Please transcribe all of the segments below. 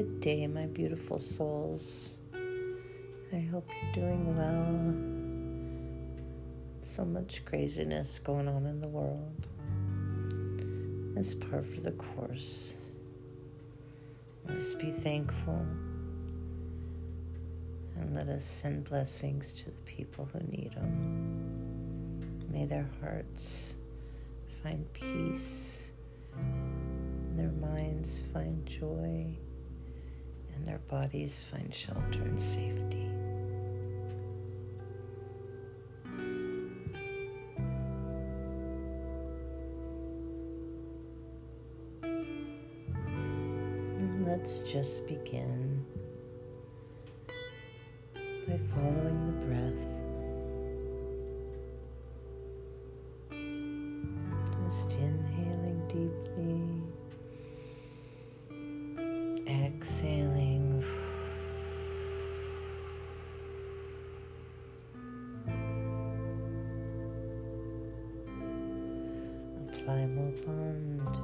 Good day, my beautiful souls. I hope you're doing well. So much craziness going on in the world. It's par for the course. Let us be thankful and let us send blessings to the people who need them. May their hearts find peace, their minds find joy, and their bodies find shelter and safety. Let's just begin by following the breath. Just inhaling deeply, exhaling. Mul Bandh.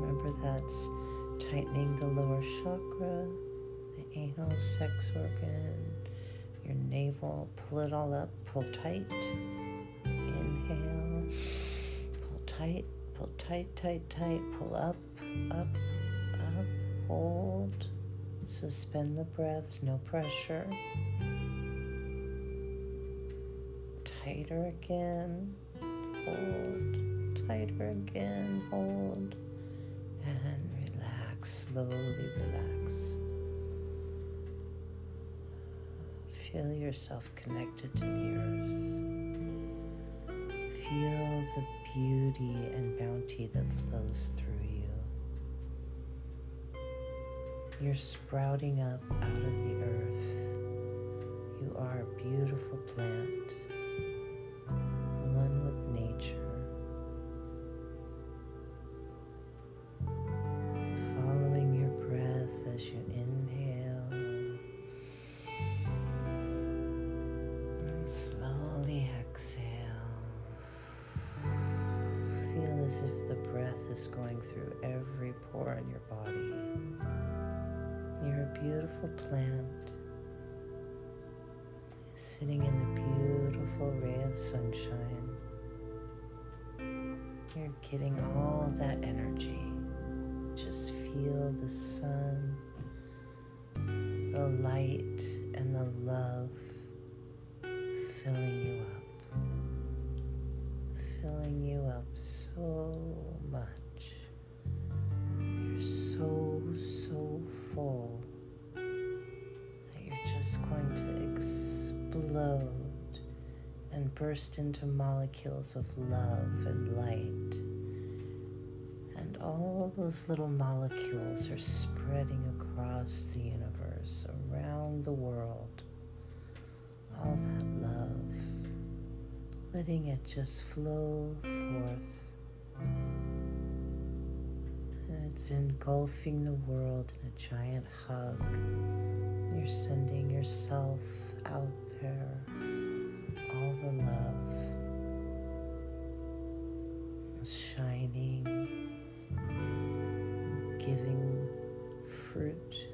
Remember that's tightening the lower chakra, the anal sex organ, your navel. Pull it all up, pull tight. Inhale, pull tight, pull tight, tight, tight. Pull up, up, up. Hold. Suspend the breath, no pressure. Tighter again. Hold. Tighter again. Hold. And relax. Slowly relax. Feel yourself connected to the earth. Feel the beauty and bounty that flows through you. You're sprouting up out of the earth. You are a beautiful plant, if the breath is going through every pore in your body. You're a beautiful plant sitting in the beautiful ray of sunshine. You're getting all that energy. Just feel the sun, the light, and the love burst into molecules of love and light. And all those little molecules are spreading across the universe, around the world. All that love, letting it just flow forth. And it's engulfing the world in a giant hug. You're sending yourself out there, the love uh, shining, giving fruit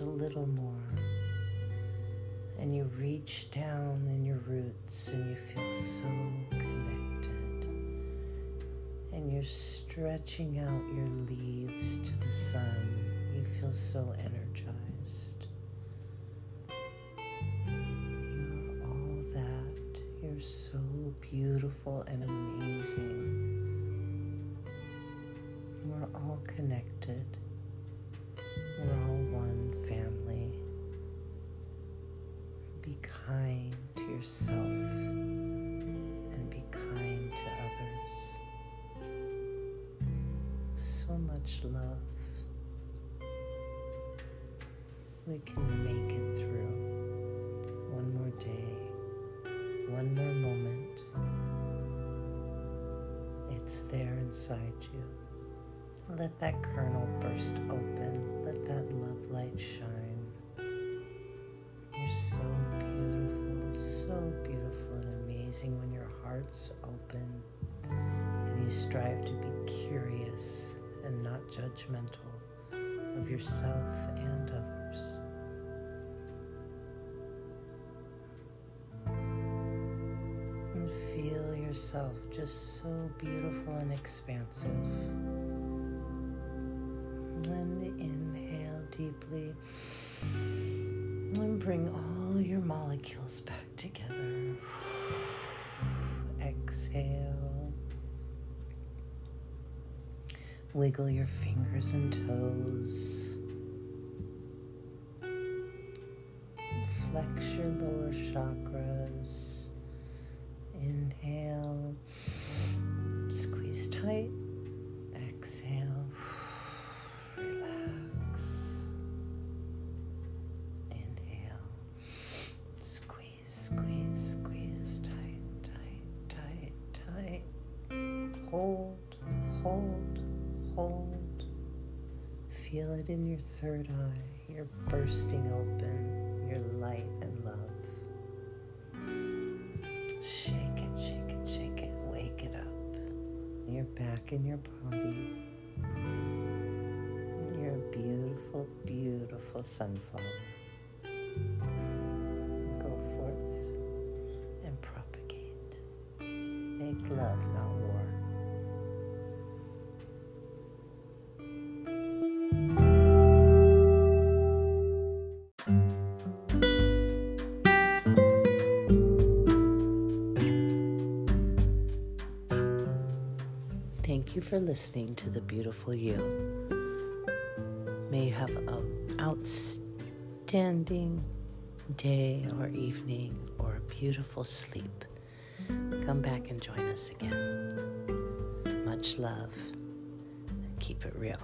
A little more. And you reach down in your roots and you feel so connected. And you're stretching out your leaves to the sun. You feel so energized. You're all that. You're so beautiful and amazing. We're all connected. Much love. we can make it through one more day, one more moment. It's there inside you. Let that kernel burst open. Let that love light shine. You're so beautiful, so beautiful and amazing when your heart's open and you strive to be curious and not judgmental of yourself and others. And feel yourself just so beautiful and expansive. And inhale deeply and bring all your molecules back together. Wiggle your fingers and toes. It in your third eye. You're bursting open. Your light and love. Shake it, shake it, shake it. Wake it up. You're back in your body. You're a beautiful, beautiful sunflower. Go forth and propagate. Make love, you for listening to The Beautiful You. May you have an outstanding day or evening or a beautiful sleep. Come back and join us again. Much love and keep it real.